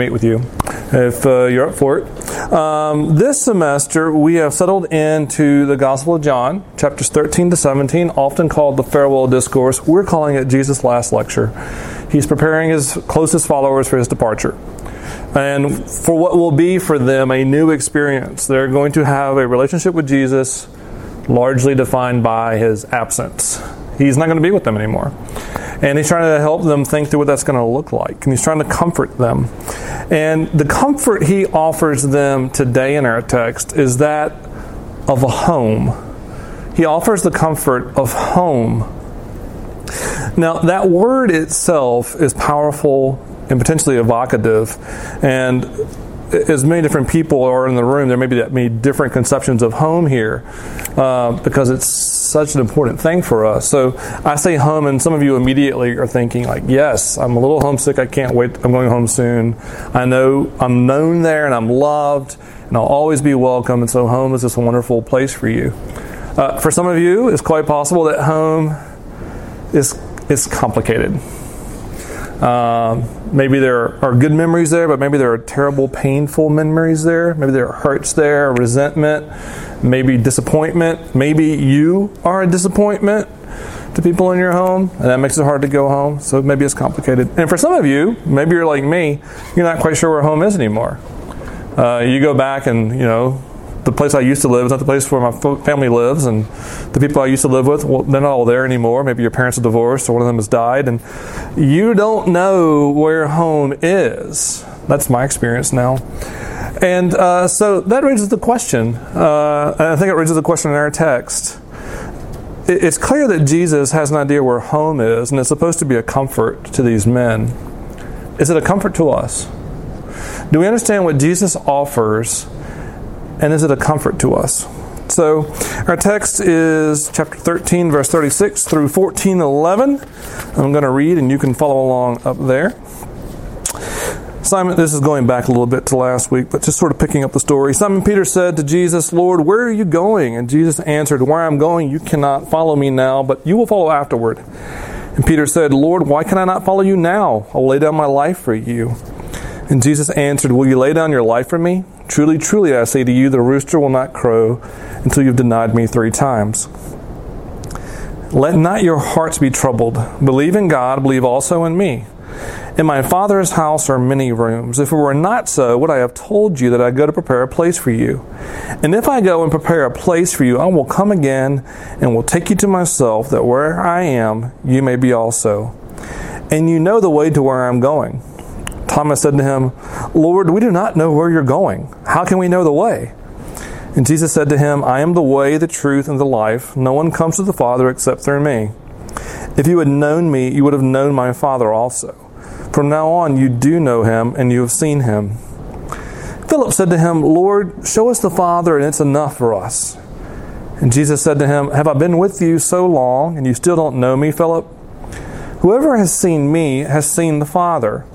meet with you if uh, you're up for it. Um, this semester, we have settled into the Gospel of John, chapters 13 to 17, often called the Farewell Discourse. We're calling it Jesus' Last Lecture. He's preparing his closest followers for his departure. And for what will be for them a new experience. They're going to have a relationship with Jesus largely defined by his absence. He's not going to be with them anymore. And he's trying to help them think through what that's going to look like. And he's trying to comfort them. And the comfort he offers them today in our text is that of a home. He offers the comfort of home. Now, that word itself is powerful and potentially evocative. And as many different people are in the room, there may be that many different conceptions of home here uh, because it's such an important thing for us. So I say home, and some of you immediately are thinking, like, yes, I'm a little homesick. I can't wait. I'm going home soon. I know I'm known there and I'm loved, and I'll always be welcome. And so home is this wonderful place for you. Uh, for some of you, it's quite possible that home is is complicated. Um, maybe there are good memories there, but maybe there are terrible, painful memories there. Maybe there are hurts there, resentment, maybe disappointment. Maybe you are a disappointment to people in your home, and that makes it hard to go home. So maybe it's complicated. And for some of you, maybe you're like me, you're not quite sure where home is anymore. Uh, you go back and, you know, the place I used to live is not the place where my family lives, and the people I used to live with, well, they're not all there anymore. Maybe your parents are divorced, or one of them has died, and you don't know where home is. That's my experience now. And uh, so that raises the question, uh, I think it raises the question in our text. It's clear that Jesus has an idea where home is, and it's supposed to be a comfort to these men. Is it a comfort to us? Do we understand what Jesus offers and is it a comfort to us? So, our text is chapter 13, verse 36 through 14, 11. I'm going to read, and you can follow along up there. Simon, this is going back a little bit to last week, but just sort of picking up the story. Simon Peter said to Jesus, Lord, where are you going? And Jesus answered, Where I'm going, you cannot follow me now, but you will follow afterward. And Peter said, Lord, why can I not follow you now? I'll lay down my life for you. And Jesus answered, Will you lay down your life for me? Truly, truly, I say to you, the rooster will not crow until you've denied me three times. Let not your hearts be troubled. Believe in God, believe also in me. In my Father's house are many rooms. If it were not so, would I have told you that I go to prepare a place for you? And if I go and prepare a place for you, I will come again and will take you to myself, that where I am, you may be also. And you know the way to where I'm going. Thomas said to him, Lord, we do not know where you're going. How can we know the way? And Jesus said to him, I am the way, the truth, and the life. No one comes to the Father except through me. If you had known me, you would have known my Father also. From now on, you do know him, and you have seen him. Philip said to him, Lord, show us the Father, and it's enough for us. And Jesus said to him, Have I been with you so long, and you still don't know me, Philip? Whoever has seen me has seen the Father.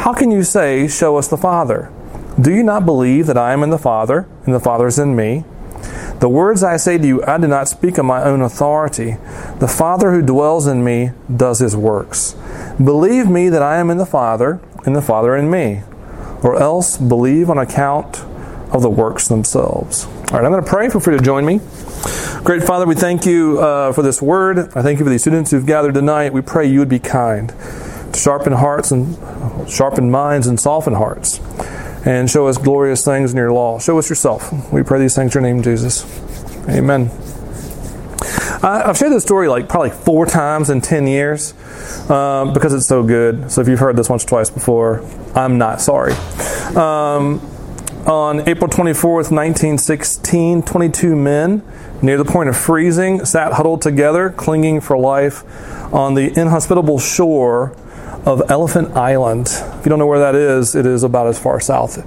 How can you say, Show us the Father? Do you not believe that I am in the Father, and the Father is in me? The words I say to you, I do not speak on my own authority. The Father who dwells in me does his works. Believe me that I am in the Father, and the Father in me, or else believe on account of the works themselves. All right, I'm going to pray. Feel free to join me. Great Father, we thank you uh, for this word. I thank you for these students who've gathered tonight. We pray you would be kind sharpen hearts and sharpen minds and soften hearts and show us glorious things in your law. Show us yourself. We pray these things in your name, Jesus. Amen. I've shared this story like probably four times in 10 years um, because it's so good. So if you've heard this once or twice before, I'm not sorry. Um, on April 24th, 1916, 22 men near the point of freezing sat huddled together, clinging for life on the inhospitable shore of Elephant Island. If you don't know where that is, it is about as far south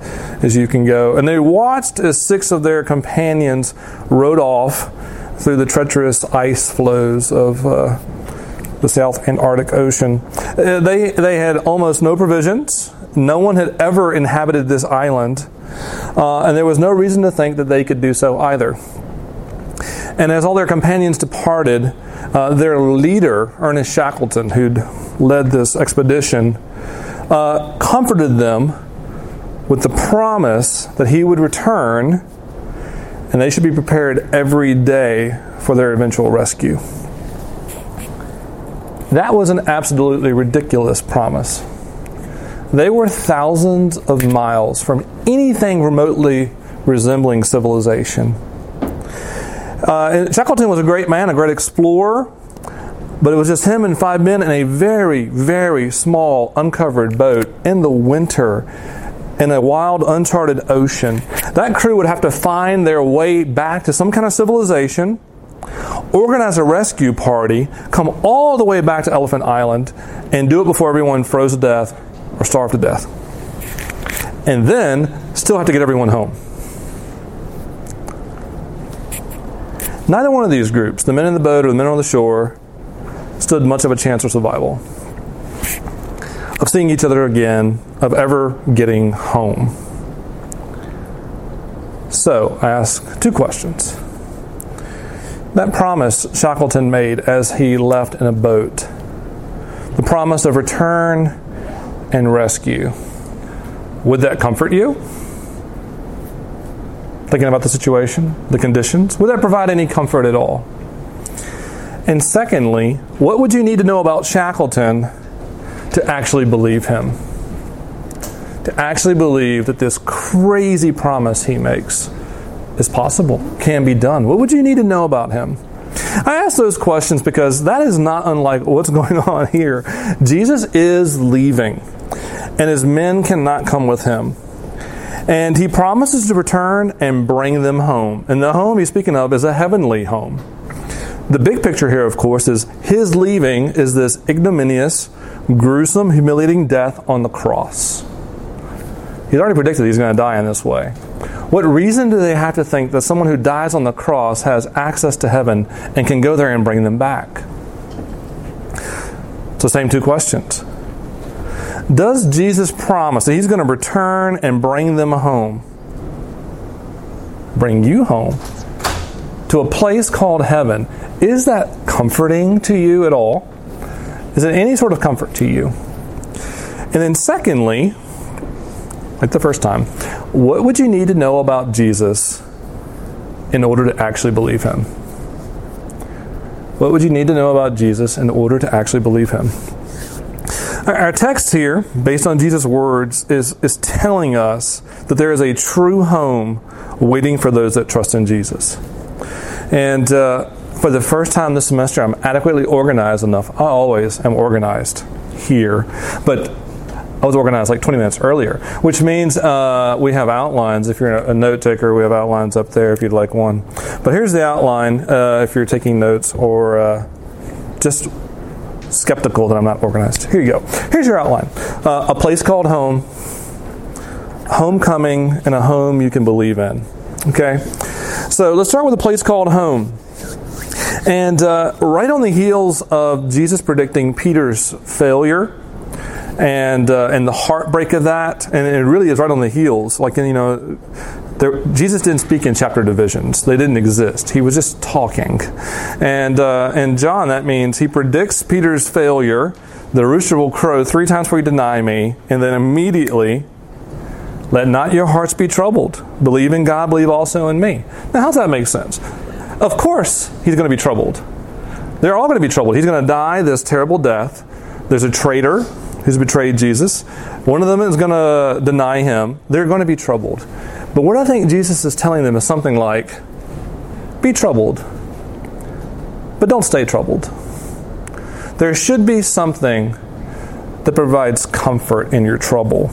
as you can go. And they watched as six of their companions rode off through the treacherous ice floes of uh, the South Antarctic Ocean. Uh, they, they had almost no provisions. No one had ever inhabited this island. Uh, and there was no reason to think that they could do so either. And as all their companions departed, uh, their leader, Ernest Shackleton, who'd led this expedition, uh, comforted them with the promise that he would return and they should be prepared every day for their eventual rescue. That was an absolutely ridiculous promise. They were thousands of miles from anything remotely resembling civilization. Uh, Shackleton was a great man, a great explorer, but it was just him and five men in a very, very small, uncovered boat in the winter in a wild, uncharted ocean. That crew would have to find their way back to some kind of civilization, organize a rescue party, come all the way back to Elephant Island, and do it before everyone froze to death or starved to death. And then still have to get everyone home. Neither one of these groups, the men in the boat or the men on the shore, stood much of a chance of survival, of seeing each other again, of ever getting home. So I ask two questions. That promise Shackleton made as he left in a boat, the promise of return and rescue. Would that comfort you? Thinking about the situation, the conditions, would that provide any comfort at all? And secondly, what would you need to know about Shackleton to actually believe him? To actually believe that this crazy promise he makes is possible, can be done. What would you need to know about him? I ask those questions because that is not unlike what's going on here. Jesus is leaving and his men cannot come with him. And he promises to return and bring them home. And the home he's speaking of is a heavenly home. The big picture here, of course, is his leaving is this ignominious, gruesome, humiliating death on the cross. He's already predicted he's going to die in this way. What reason do they have to think that someone who dies on the cross has access to heaven and can go there and bring them back? It's the same two questions. Does Jesus promise that He's going to return and bring them home? Bring you home to a place called heaven. Is that comforting to you at all? Is it any sort of comfort to you? And then, secondly, like the first time, what would you need to know about Jesus in order to actually believe Him? What would you need to know about Jesus in order to actually believe Him? Our text here, based on Jesus' words, is, is telling us that there is a true home waiting for those that trust in Jesus. And uh, for the first time this semester, I'm adequately organized enough. I always am organized here, but I was organized like 20 minutes earlier, which means uh, we have outlines. If you're a note taker, we have outlines up there if you'd like one. But here's the outline uh, if you're taking notes or uh, just skeptical that I'm not organized. Here you go. Here's your outline uh, a place called home, homecoming, and a home you can believe in. Okay? So let's start with a place called home. And uh, right on the heels of Jesus predicting Peter's failure, and uh, and the heartbreak of that, and it really is right on the heels. Like you know, there, Jesus didn't speak in chapter divisions; they didn't exist. He was just talking, and uh, and John that means he predicts Peter's failure. The rooster will crow three times before you deny me, and then immediately, let not your hearts be troubled. Believe in God, believe also in me. Now, how does that make sense? Of course, he's going to be troubled. They're all going to be troubled. He's going to die this terrible death. There's a traitor who's betrayed Jesus. One of them is going to deny him. They're going to be troubled. But what I think Jesus is telling them is something like be troubled, but don't stay troubled. There should be something that provides comfort in your trouble.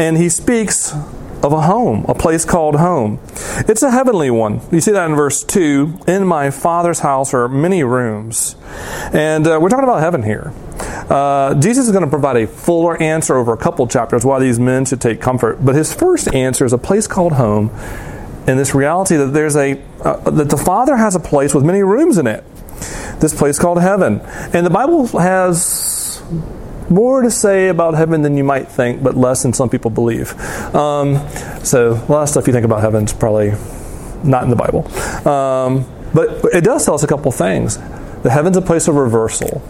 And he speaks of a home, a place called home. It's a heavenly one. You see that in verse 2 In my Father's house are many rooms. And uh, we're talking about heaven here. Uh, Jesus is going to provide a fuller answer over a couple chapters why these men should take comfort. But his first answer is a place called home, and this reality that there's a uh, that the Father has a place with many rooms in it. This place called heaven, and the Bible has more to say about heaven than you might think, but less than some people believe. Um, so a lot of stuff you think about heaven is probably not in the Bible. Um, but it does tell us a couple things. The heaven's a place of reversal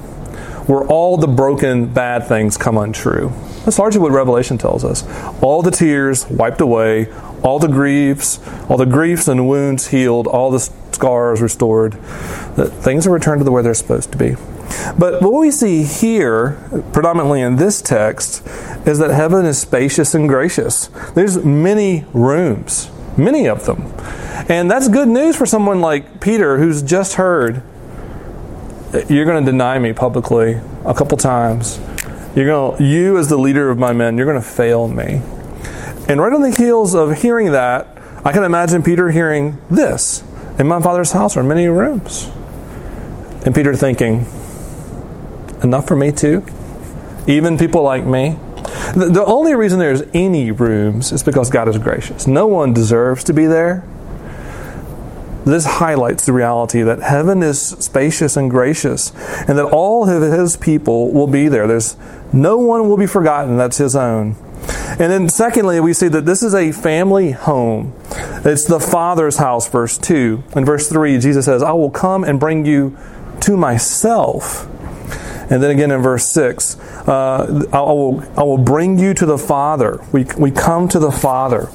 where all the broken, bad things come untrue. That's largely what Revelation tells us. All the tears wiped away, all the griefs, all the griefs and wounds healed, all the scars restored. That things are returned to the way they're supposed to be. But what we see here, predominantly in this text, is that heaven is spacious and gracious. There's many rooms, many of them. And that's good news for someone like Peter who's just heard you're going to deny me publicly a couple times. You're going to, you as the leader of my men, you're going to fail me. And right on the heels of hearing that, I can imagine Peter hearing this In my father's house are many rooms. And Peter thinking, Enough for me too? Even people like me? The only reason there's any rooms is because God is gracious. No one deserves to be there. This highlights the reality that heaven is spacious and gracious, and that all of His people will be there. There's no one will be forgotten that's His own. And then, secondly, we see that this is a family home. It's the Father's house, verse 2. In verse 3, Jesus says, I will come and bring you to myself. And then again in verse 6, uh, I, will, I will bring you to the Father. We, we come to the Father.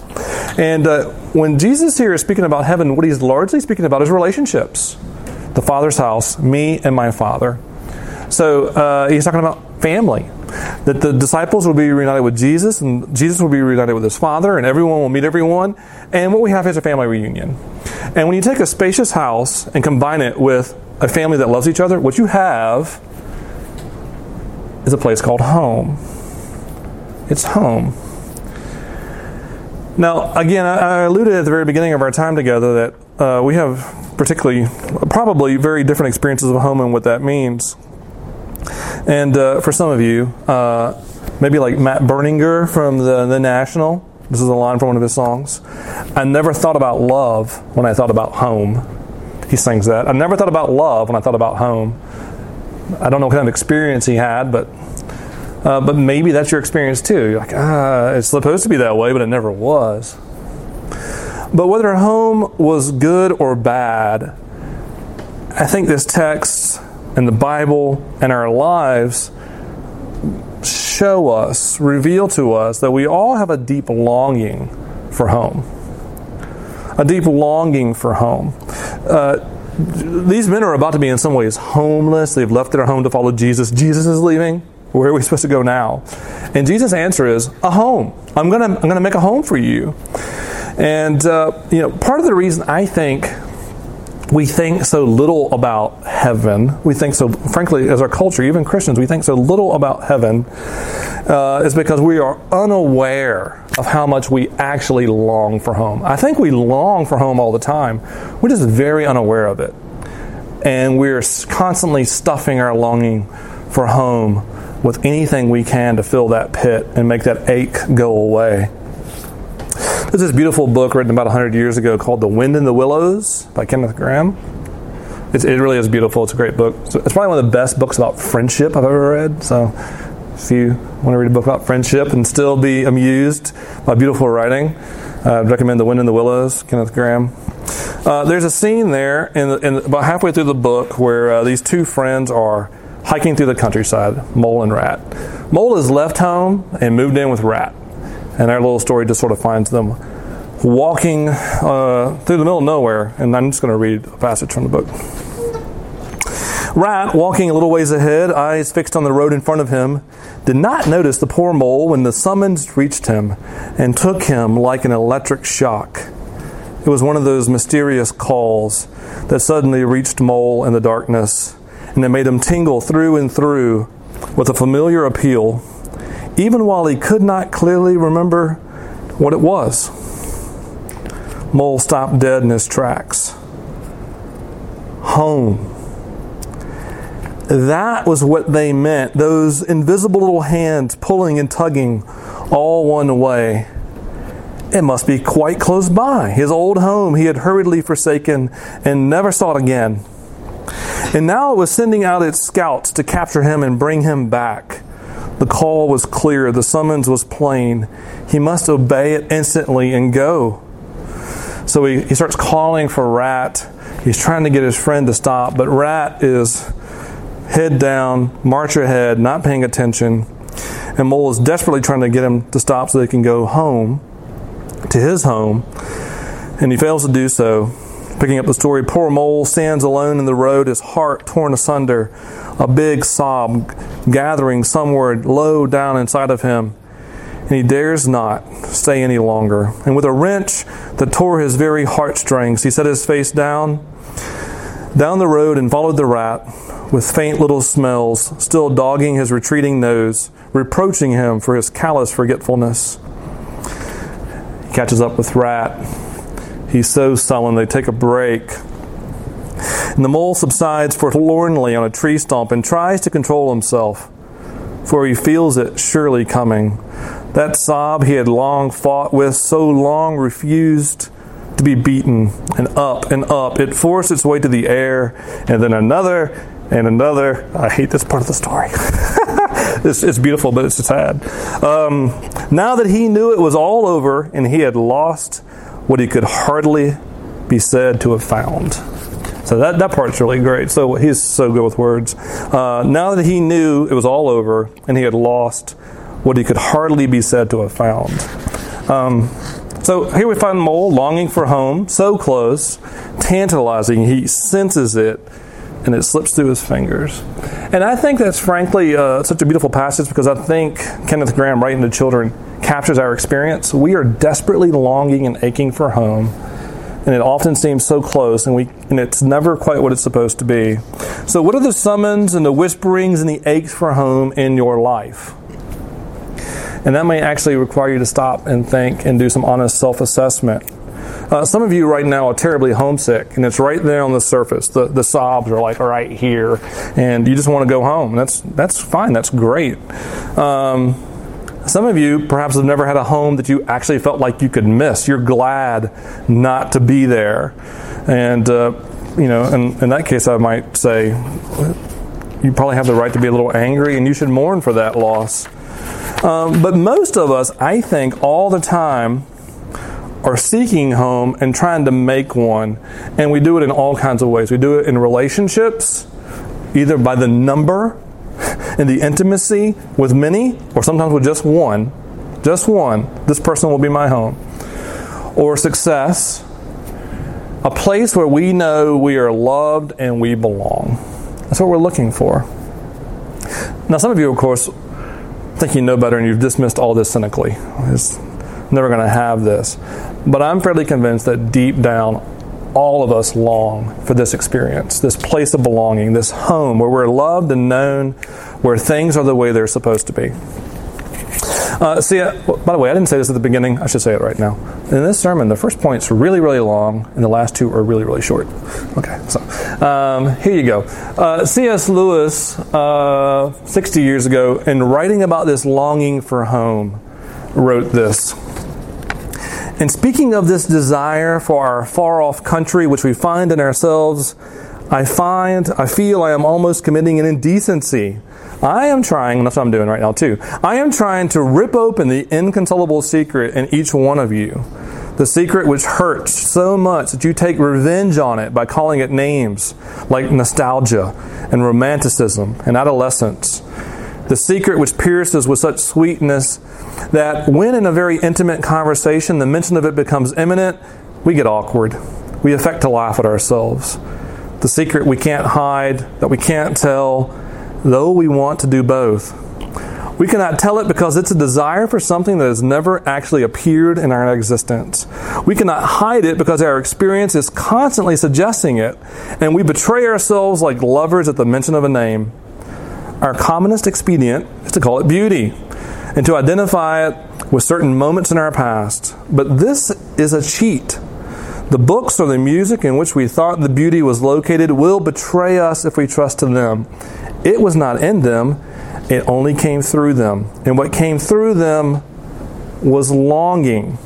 And uh, when Jesus here is speaking about heaven, what he's largely speaking about is relationships. The Father's house, me and my Father. So uh, he's talking about family. That the disciples will be reunited with Jesus, and Jesus will be reunited with his Father, and everyone will meet everyone. And what we have is a family reunion. And when you take a spacious house and combine it with a family that loves each other, what you have is a place called home. It's home. Now, again, I alluded at the very beginning of our time together that uh, we have particularly, probably very different experiences of home and what that means. And uh, for some of you, uh, maybe like Matt Berninger from the, the National, this is a line from one of his songs. I never thought about love when I thought about home. He sings that. I never thought about love when I thought about home. I don't know what kind of experience he had, but uh, but maybe that's your experience too. You're like, ah, it's supposed to be that way, but it never was. But whether home was good or bad, I think this text and the Bible and our lives show us, reveal to us that we all have a deep longing for home. A deep longing for home. Uh, these men are about to be in some ways homeless. They've left their home to follow Jesus. Jesus is leaving. Where are we supposed to go now? And Jesus' answer is a home. I'm gonna I'm gonna make a home for you. And uh, you know, part of the reason I think we think so little about heaven, we think so, frankly, as our culture, even Christians, we think so little about heaven, uh, is because we are unaware of how much we actually long for home. I think we long for home all the time. We're just very unaware of it. And we're constantly stuffing our longing for home with anything we can to fill that pit and make that ache go away. There's this beautiful book written about 100 years ago called The Wind in the Willows by Kenneth Grahame. It's, it really is beautiful. It's a great book. It's probably one of the best books about friendship I've ever read. So if you want to read a book about friendship and still be amused by beautiful writing, uh, I'd recommend The Wind in the Willows, Kenneth Grahame. Uh, there's a scene there in, the, in, about halfway through the book where uh, these two friends are hiking through the countryside, Mole and Rat. Mole has left home and moved in with Rat. And our little story just sort of finds them walking uh, through the middle of nowhere. And I'm just going to read a passage from the book. Rat, walking a little ways ahead, eyes fixed on the road in front of him, did not notice the poor mole when the summons reached him and took him like an electric shock. It was one of those mysterious calls that suddenly reached Mole in the darkness and it made him tingle through and through with a familiar appeal, even while he could not clearly remember what it was. Mole stopped dead in his tracks. Home. That was what they meant. Those invisible little hands pulling and tugging all one way. It must be quite close by. His old home he had hurriedly forsaken and never sought again. And now it was sending out its scouts to capture him and bring him back. The call was clear, the summons was plain. He must obey it instantly and go. So he, he starts calling for Rat. He's trying to get his friend to stop, but Rat is head down, march ahead, not paying attention. And Mole is desperately trying to get him to stop so they can go home, to his home. And he fails to do so. Picking up the story, poor Mole stands alone in the road, his heart torn asunder, a big sob gathering somewhere low down inside of him. And he dares not stay any longer. And with a wrench that tore his very heartstrings, he set his face down, down the road, and followed the rat with faint little smells, still dogging his retreating nose, reproaching him for his callous forgetfulness. He catches up with Rat. He's so sullen, they take a break. And the mole subsides forlornly on a tree stump and tries to control himself, for he feels it surely coming. That sob he had long fought with, so long refused to be beaten, and up and up. It forced its way to the air, and then another and another. I hate this part of the story. it's, it's, beautiful, but it's sad. Um, now that he knew it was all over and he had lost what he could hardly be said to have found. So that, that part's really great. So he's so good with words. Uh, now that he knew it was all over and he had lost what he could hardly be said to have found. Um, so here we find Mole longing for home, so close, tantalizing. He senses it and it slips through his fingers. And I think that's frankly uh, such a beautiful passage because I think Kenneth Grahame, writing to children, captures our experience. We are desperately longing and aching for home, and it often seems so close, and we and it's never quite what it's supposed to be. So, what are the summons and the whisperings and the aches for home in your life? And that may actually require you to stop and think and do some honest self assessment. Uh, some of you right now are terribly homesick, and it's right there on the surface. The, the sobs are like right here, and you just want to go home. That's, that's fine, that's great. Um, some of you perhaps have never had a home that you actually felt like you could miss. You're glad not to be there. And, uh, you know, in, in that case, I might say you probably have the right to be a little angry, and you should mourn for that loss. Um, but most of us, I think, all the time, are seeking home and trying to make one. And we do it in all kinds of ways. We do it in relationships, either by the number and the intimacy with many, or sometimes with just one. Just one. This person will be my home. Or success, a place where we know we are loved and we belong. That's what we're looking for. Now, some of you, of course, think you know better and you've dismissed all this cynically. It's never going to have this. But I'm fairly convinced that deep down, all of us long for this experience, this place of belonging, this home where we're loved and known, where things are the way they're supposed to be. Uh, see, uh, by the way, I didn't say this at the beginning. I should say it right now. In this sermon, the first point's really, really long, and the last two are really, really short. Okay, so um, here you go. Uh, C.S. Lewis, uh, 60 years ago, in writing about this longing for home, wrote this. And speaking of this desire for our far off country, which we find in ourselves, I find, I feel I am almost committing an indecency. I am trying, that's what I'm doing right now too. I am trying to rip open the inconsolable secret in each one of you. The secret which hurts so much that you take revenge on it by calling it names like nostalgia and romanticism and adolescence. The secret which pierces with such sweetness that when in a very intimate conversation the mention of it becomes imminent, we get awkward. We affect to laugh at ourselves. The secret we can't hide, that we can't tell, though we want to do both. We cannot tell it because it's a desire for something that has never actually appeared in our existence. We cannot hide it because our experience is constantly suggesting it, and we betray ourselves like lovers at the mention of a name. Our commonest expedient is to call it beauty and to identify it with certain moments in our past. But this is a cheat. The books or the music in which we thought the beauty was located will betray us if we trust in them. It was not in them, it only came through them. And what came through them was longing.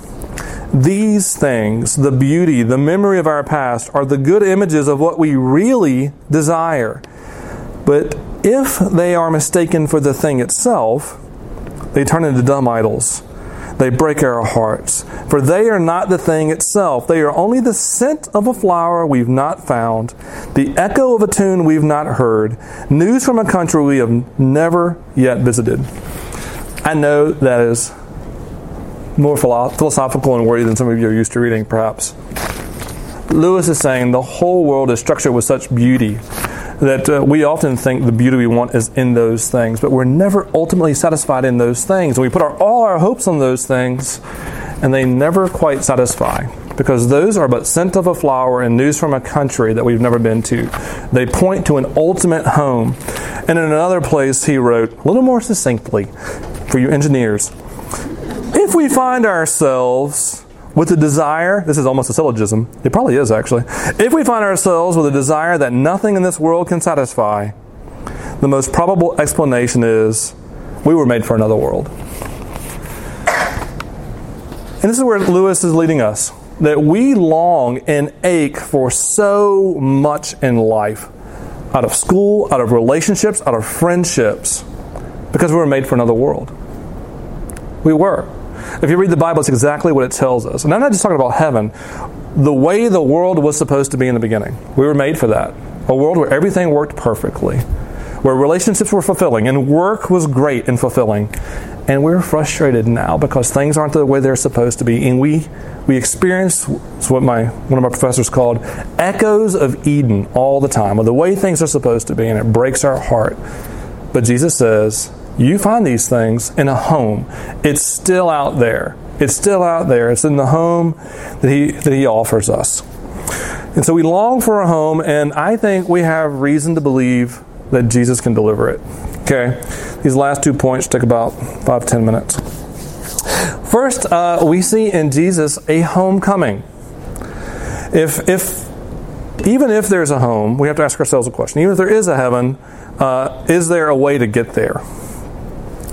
These things, the beauty, the memory of our past, are the good images of what we really desire. But if they are mistaken for the thing itself, they turn into dumb idols. they break our hearts. For they are not the thing itself. They are only the scent of a flower we've not found, the echo of a tune we've not heard, news from a country we have never yet visited. I know that is more philosophical and wordy than some of you are used to reading, perhaps. Lewis is saying the whole world is structured with such beauty that uh, we often think the beauty we want is in those things, but we're never ultimately satisfied in those things. And we put our, all our hopes on those things, and they never quite satisfy because those are but scent of a flower and news from a country that we've never been to. They point to an ultimate home. And in another place, he wrote, a little more succinctly for you engineers, if we find ourselves with a desire, this is almost a syllogism, it probably is actually. If we find ourselves with a desire that nothing in this world can satisfy, the most probable explanation is we were made for another world. And this is where Lewis is leading us that we long and ache for so much in life out of school, out of relationships, out of friendships, because we were made for another world. We were. If you read the Bible, it's exactly what it tells us. And I'm not just talking about heaven, the way the world was supposed to be in the beginning. We were made for that. A world where everything worked perfectly, where relationships were fulfilling, and work was great and fulfilling. And we're frustrated now because things aren't the way they're supposed to be. And we, we experience what my, one of my professors called echoes of Eden all the time, of the way things are supposed to be, and it breaks our heart. But Jesus says, you find these things in a home. It's still out there. It's still out there. It's in the home that he, that he offers us. And so we long for a home, and I think we have reason to believe that Jesus can deliver it. Okay, these last two points take about five ten minutes. First, uh, we see in Jesus a homecoming. If, if, even if there's a home, we have to ask ourselves a question. Even if there is a heaven, uh, is there a way to get there?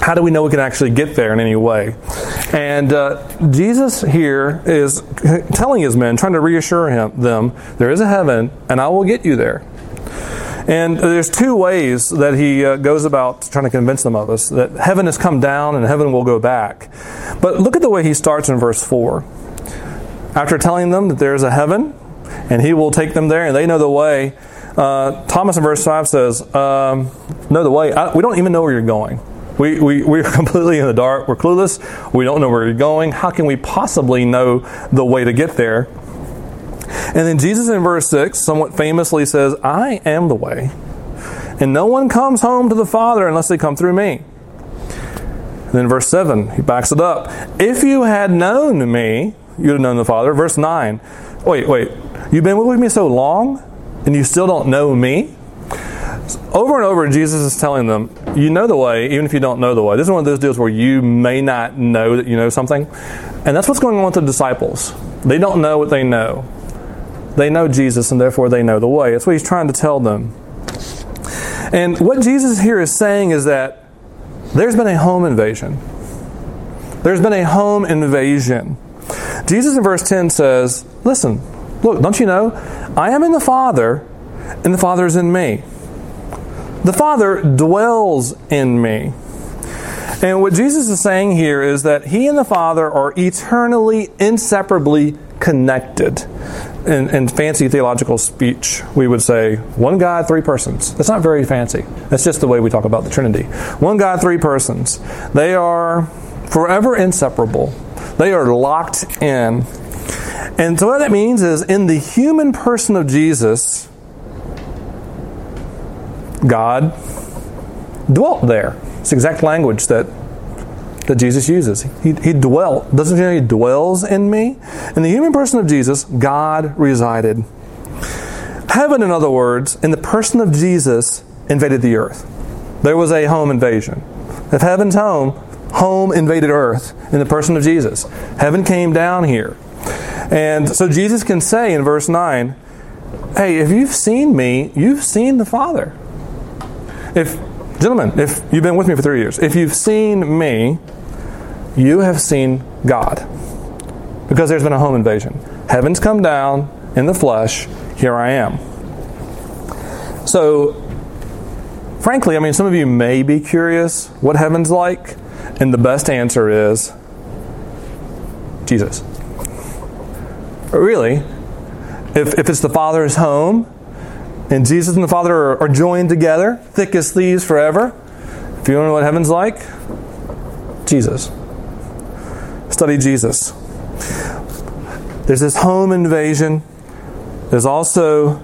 How do we know we can actually get there in any way? And uh, Jesus here is telling his men, trying to reassure him, them, there is a heaven, and I will get you there. And there's two ways that he uh, goes about trying to convince them of this that heaven has come down and heaven will go back. But look at the way he starts in verse 4. After telling them that there's a heaven and he will take them there and they know the way, uh, Thomas in verse 5 says, um, Know the way. I, we don't even know where you're going. We, we, we're completely in the dark. We're clueless. We don't know where we're going. How can we possibly know the way to get there? And then Jesus in verse 6 somewhat famously says, I am the way. And no one comes home to the Father unless they come through me. And then verse 7, he backs it up. If you had known me, you'd have known the Father. Verse 9, wait, wait, you've been with me so long and you still don't know me? Over and over, Jesus is telling them, you know the way, even if you don't know the way. This is one of those deals where you may not know that you know something. And that's what's going on with the disciples. They don't know what they know. They know Jesus, and therefore they know the way. That's what he's trying to tell them. And what Jesus here is saying is that there's been a home invasion. There's been a home invasion. Jesus in verse 10 says, Listen, look, don't you know? I am in the Father, and the Father is in me. The Father dwells in me. And what Jesus is saying here is that He and the Father are eternally, inseparably connected. In, in, fancy theological speech, we would say one God, three persons. That's not very fancy. That's just the way we talk about the Trinity. One God, three persons. They are forever inseparable, they are locked in. And so, what that means is in the human person of Jesus, God dwelt there. It's the exact language that that Jesus uses. He, he dwelt. Doesn't you know he dwells in me? In the human person of Jesus, God resided. Heaven, in other words, in the person of Jesus, invaded the earth. There was a home invasion. If heaven's home, home invaded earth in the person of Jesus. Heaven came down here. And so Jesus can say in verse 9, Hey, if you've seen me, you've seen the Father. If, gentlemen, if you've been with me for three years, if you've seen me, you have seen God. Because there's been a home invasion. Heaven's come down in the flesh. Here I am. So, frankly, I mean, some of you may be curious what heaven's like, and the best answer is Jesus. Really, if, if it's the Father's home, and Jesus and the Father are, are joined together, thick as thieves forever, if you don't know what heaven's like, Jesus. Study Jesus. There's this home invasion. There's also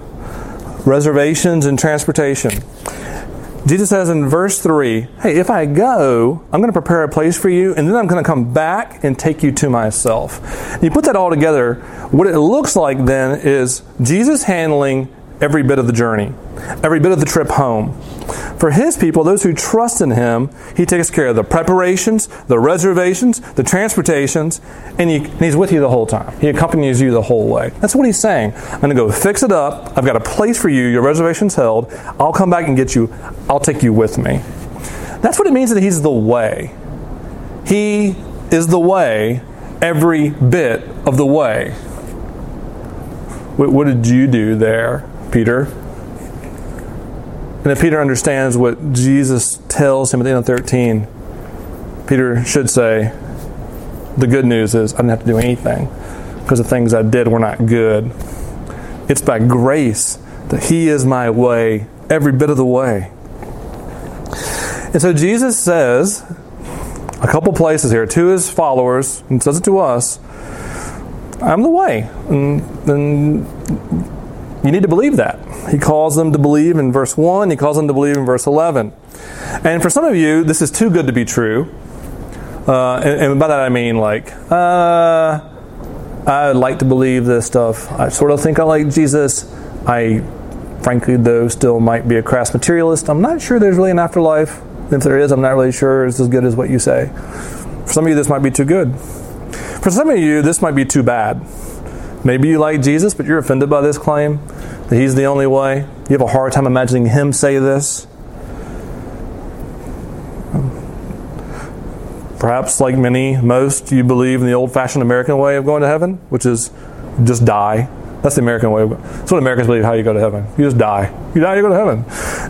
reservations and transportation. Jesus says in verse 3 Hey, if I go, I'm going to prepare a place for you, and then I'm going to come back and take you to myself. And you put that all together, what it looks like then is Jesus handling every bit of the journey, every bit of the trip home. For his people, those who trust in him, he takes care of the preparations, the reservations, the transportations, and, he, and he's with you the whole time. He accompanies you the whole way. That's what he's saying. I'm going to go fix it up. I've got a place for you. Your reservation's held. I'll come back and get you. I'll take you with me. That's what it means that he's the way. He is the way every bit of the way. What, what did you do there? Peter. And if Peter understands what Jesus tells him at the end of 13, Peter should say, The good news is I didn't have to do anything because the things I did were not good. It's by grace that He is my way, every bit of the way. And so Jesus says, a couple places here, to His followers, and says it to us, I'm the way. And, and you need to believe that. He calls them to believe in verse 1, he calls them to believe in verse 11. And for some of you, this is too good to be true. Uh, and, and, by that I mean, like, uh, I like to believe this stuff. I sort of think I like Jesus. I, frankly, though, still might be a crass materialist. I'm not sure there's really an afterlife. If there is, I'm not really sure it's as good as what you say. For some of you, this might be too good. For some of you, this might be too bad. Maybe you like Jesus, but you're offended by this claim that he's the only way. You have a hard time imagining him say this. Perhaps, like many, most, you believe in the old fashioned American way of going to heaven, which is just die. That's the American way. That's what Americans believe how you go to heaven. You just die. You die, you go to heaven.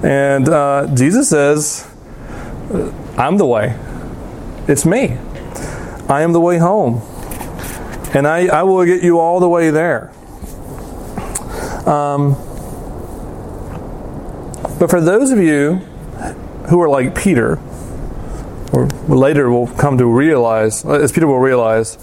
And uh, Jesus says, I'm the way. It's me. I am the way home and I, I will get you all the way there. Um, but for those of you who are like Peter, or later will come to realize, as Peter will realize,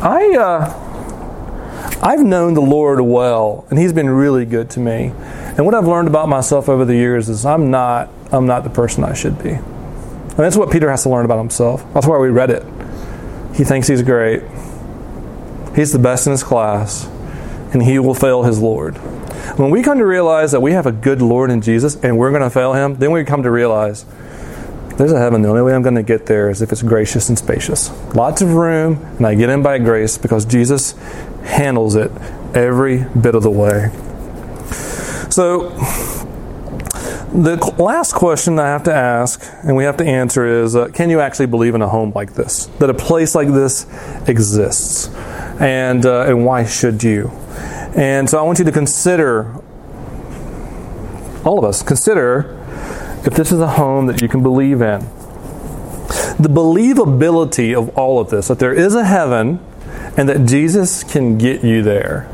I, uh, I've known the Lord well, and He's been really good to me. And what I've learned about myself over the years is I'm not, I'm not the person I should be. And that's what Peter has to learn about himself. That's why we read it. He thinks he's great. He's the best in his class, and he will fail his Lord. When we come to realize that we have a good Lord in Jesus and we're going to fail him, then we come to realize there's a heaven. The only way I'm going to get there is if it's gracious and spacious. Lots of room, and I get in by grace because Jesus handles it every bit of the way. So, the last question I have to ask, and we have to answer, is uh, can you actually believe in a home like this? That a place like this exists? and uh, and why should you? And so I want you to consider, all of us, consider if this is a home that you can believe in. The believability of all of this, that there is a heaven and that Jesus can get you there,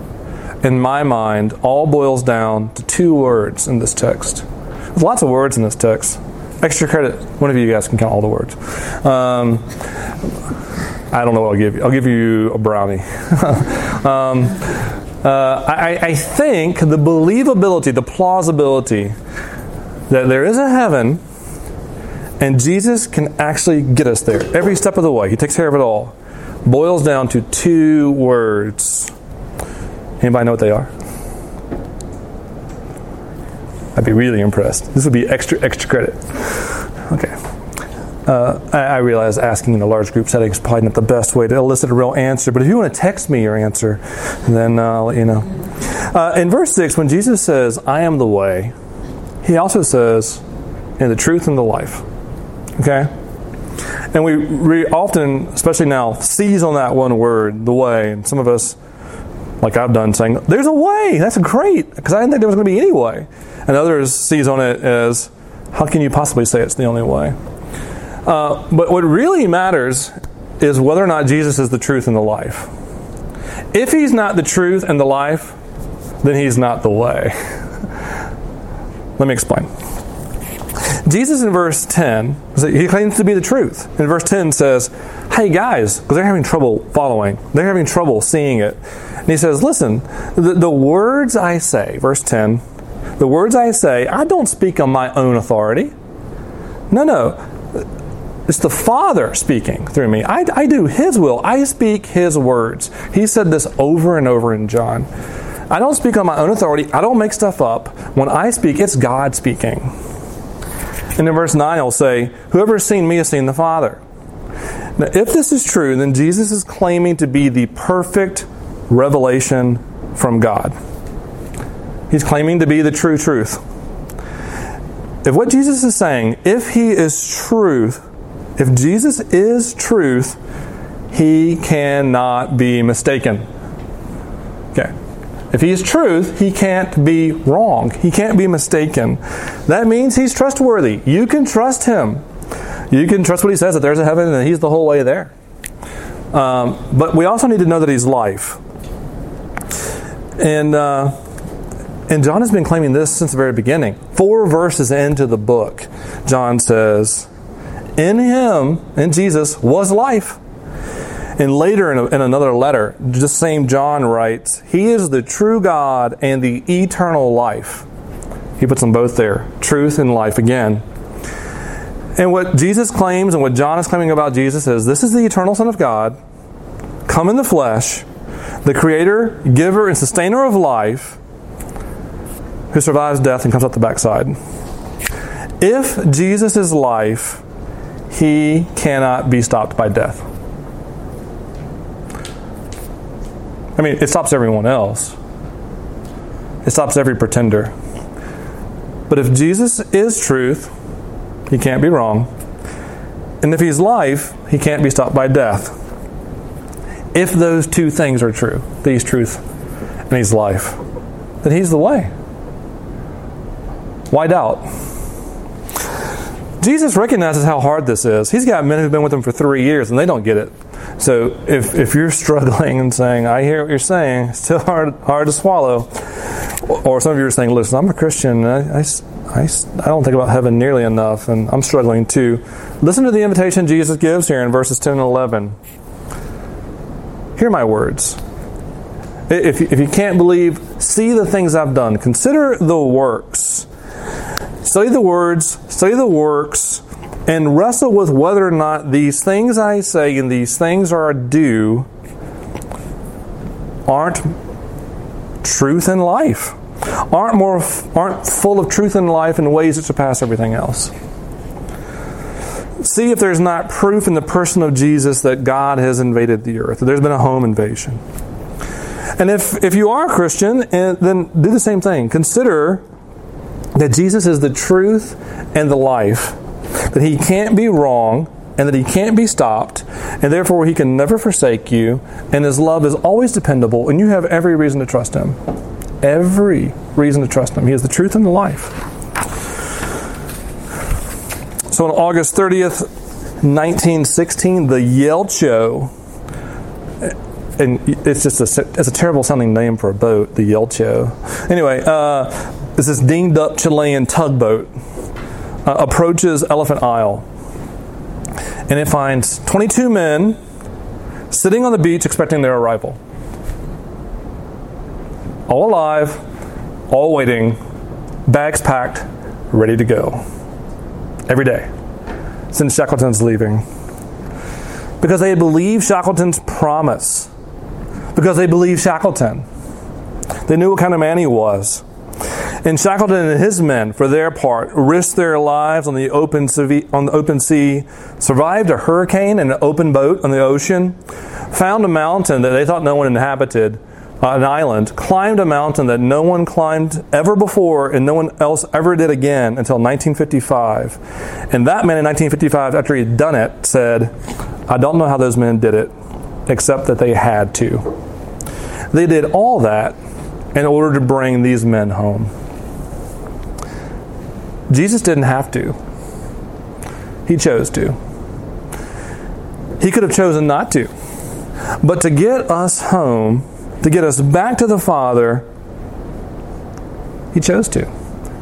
in my mind, all boils down to two words in this text. There's lots of words in this text. Extra credit, one of you guys can count all the words. Um, I don't know what I'll give you. I'll give you a brownie. um, uh, I, I think the believability, the plausibility that there is a heaven and Jesus can actually get us there every step of the way. He takes care of it all. Boils down to two words. Anybody know what they are? I'd be really impressed. This would be extra extra credit. Okay. Uh, I, I, realize asking in a large group setting is probably not the best way to elicit a real answer, but if you want to text me your answer, then I'll let you know. Uh, in verse 6, when Jesus says, I am the way, he also says, in the truth and the life. Okay? And we, we often, especially now, seize on that one word, the way, and some of us, like I've done, saying, There's a way! That's great! Because I didn't think there was going to be any way. And others seize on it as, How can you possibly say it's the only way? Uh, but what really matters is whether or not Jesus is the truth and the life. If he's not the truth and the life, then he's not the way. Let me explain. Jesus in verse 10, he claims to be the truth. In verse 10 says, Hey guys, because they're having trouble following, they're having trouble seeing it. And he says, Listen, the, the words I say, verse 10, the words I say, I don't speak on my own authority. No, no. It's the Father speaking through me. I, I do His will. I speak His words. He said this over and over in John. I don't speak on my own authority. I don't make stuff up. When I speak, it's God speaking. And in verse 9, he'll say, Whoever has seen me has seen the Father. Now, if this is true, then Jesus is claiming to be the perfect revelation from God. He's claiming to be the true truth. If what Jesus is saying, if he is truth, if Jesus is truth, he cannot be mistaken. Okay. If he is truth, he can't be wrong. He can't be mistaken. That means he's trustworthy. You can trust him. You can trust what he says that there's a heaven and he's the whole way there. Um, but we also need to know that he's life. And uh, and John has been claiming this since the very beginning. Four verses into the book, John says, In him, in Jesus, was life. And later in, a, in another letter, the same John writes, He is the true God and the eternal life. He puts them both there truth and life again. And what Jesus claims and what John is claiming about Jesus is this is the eternal Son of God, come in the flesh, the creator, giver, and sustainer of life who survives death and comes out the backside. If Jesus is life, he cannot be stopped by death. I mean, it stops everyone else. It stops every pretender. But if Jesus is truth, he can't be wrong. And if he's life, he can't be stopped by death. If those two things are true, that he's truth and he's life, then he's the way. Why doubt? Jesus recognizes how hard this is. He's got men who've been with him for three years and they don't get it. So if, if you're struggling and saying, I hear what you're saying, it's still hard, hard to swallow. Or some of you are saying, listen, I'm a Christian. I, I, I, I don't think about heaven nearly enough and I'm struggling too. Listen to the invitation Jesus gives here in verses 10 and 11. Hear my words. If, if you can't believe, see the things I've done. Consider the works Study the words, study the works, and wrestle with whether or not these things I say and these things are due aren't truth and life. Aren't more aren't full of truth and life in ways that surpass everything else. See if there's not proof in the person of Jesus that God has invaded the earth. That there's been a home invasion. And if, if you are a Christian, eh, then do the same thing. Consider that Jesus is the truth and the life, that he can't be wrong, and that he can't be stopped, and therefore he can never forsake you, and his love is always dependable, and you have every reason to trust him. Every reason to trust him. He is the truth and the life. So on August 30th, 1916, the Yelcho, and it's just a, it's a terrible sounding name for a boat, the Yelcho. Anyway, uh, is this dinged up Chilean tugboat uh, approaches Elephant Isle. And it finds 22 men sitting on the beach expecting their arrival. All alive, all waiting, bags packed, ready to go. Every day since Shackleton's leaving. Because they had believed Shackleton's promise. Because they believed Shackleton. They knew what kind of man he was. And Shackleton and his men, for their part, risked their lives on the open on the open sea, survived a hurricane in an open boat on the ocean, found a mountain that they thought no one inhabited, an island, climbed a mountain that no one climbed ever before and no one else ever did again until 1955. And that man in 1955, after he'd done it, said, I don't know how those men did it, except that they had to. They did all that in order to bring these men home. Jesus didn't have to, He chose to. He could have chosen not to. But to get us home, to get us back to the Father, He chose to.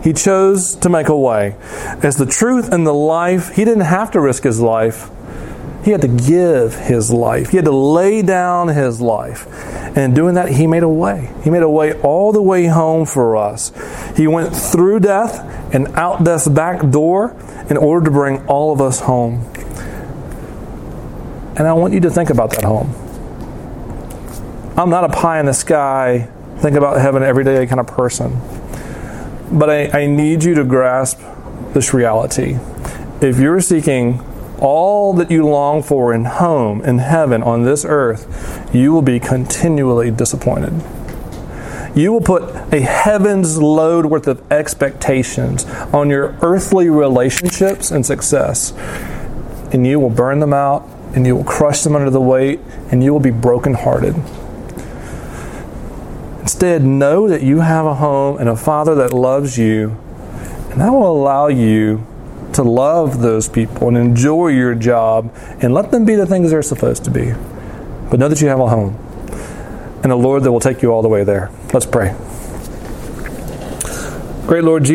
He chose to make a way. As the truth and the life, He didn't have to risk His life. He had to give His life. He had to lay down His life. And in doing that, He made a way. He made a way all the way home for us. He went through death and out death's back door in order to bring all of us home. And I want you to think about that home. I'm not a pie in the sky, think about heaven every day kind of person. But I, I need you to grasp this reality. If you're seeking all that you long for in home, in heaven, on this earth, you will be continually disappointed. You will put a heaven's load worth of expectations on your earthly relationships and success, and you will burn them out, and you will crush them under the weight, and you will be brokenhearted. Instead, know that you have a home and a Father that loves you, and that will allow you to love those people and enjoy your job and let them be the things they're supposed to be. But know that you have a home and a Lord that will take you all the way there. Let's pray. Great Lord Jesus.